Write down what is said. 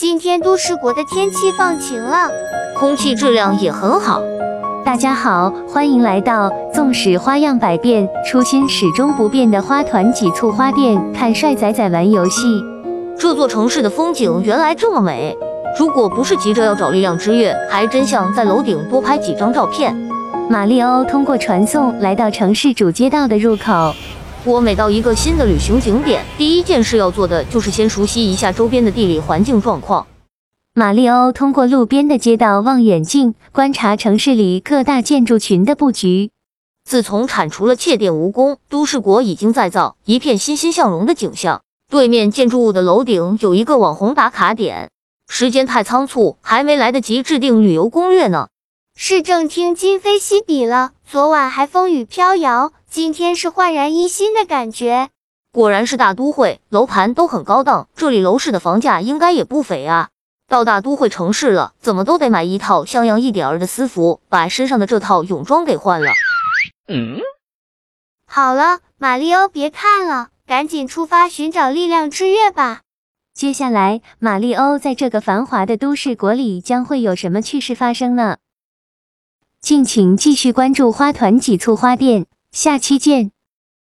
今天都市国的天气放晴了，空气质量也很好。大家好，欢迎来到纵使花样百变，初心始终不变的花团几簇花店，看帅仔仔玩游戏。这座城市的风景原来这么美，如果不是急着要找力量之月，还真想在楼顶多拍几张照片。马里欧通过传送来到城市主街道的入口。我每到一个新的旅行景点，第一件事要做的就是先熟悉一下周边的地理环境状况。马里欧通过路边的街道望远镜观察城市里各大建筑群的布局。自从铲除了窃电蜈蚣，都市国已经再造一片欣欣向荣的景象。对面建筑物的楼顶有一个网红打卡点。时间太仓促，还没来得及制定旅游攻略呢。市政厅今非昔比了，昨晚还风雨飘摇。今天是焕然一新的感觉，果然是大都会，楼盘都很高档，这里楼市的房价应该也不菲啊。到大都会城市了，怎么都得买一套像样一点儿的私服，把身上的这套泳装给换了。嗯，好了，马里欧，别看了，赶紧出发寻找力量之月吧。接下来，马里欧在这个繁华的都市国里将会有什么趣事发生呢？敬请继续关注花团几簇花店。下期见。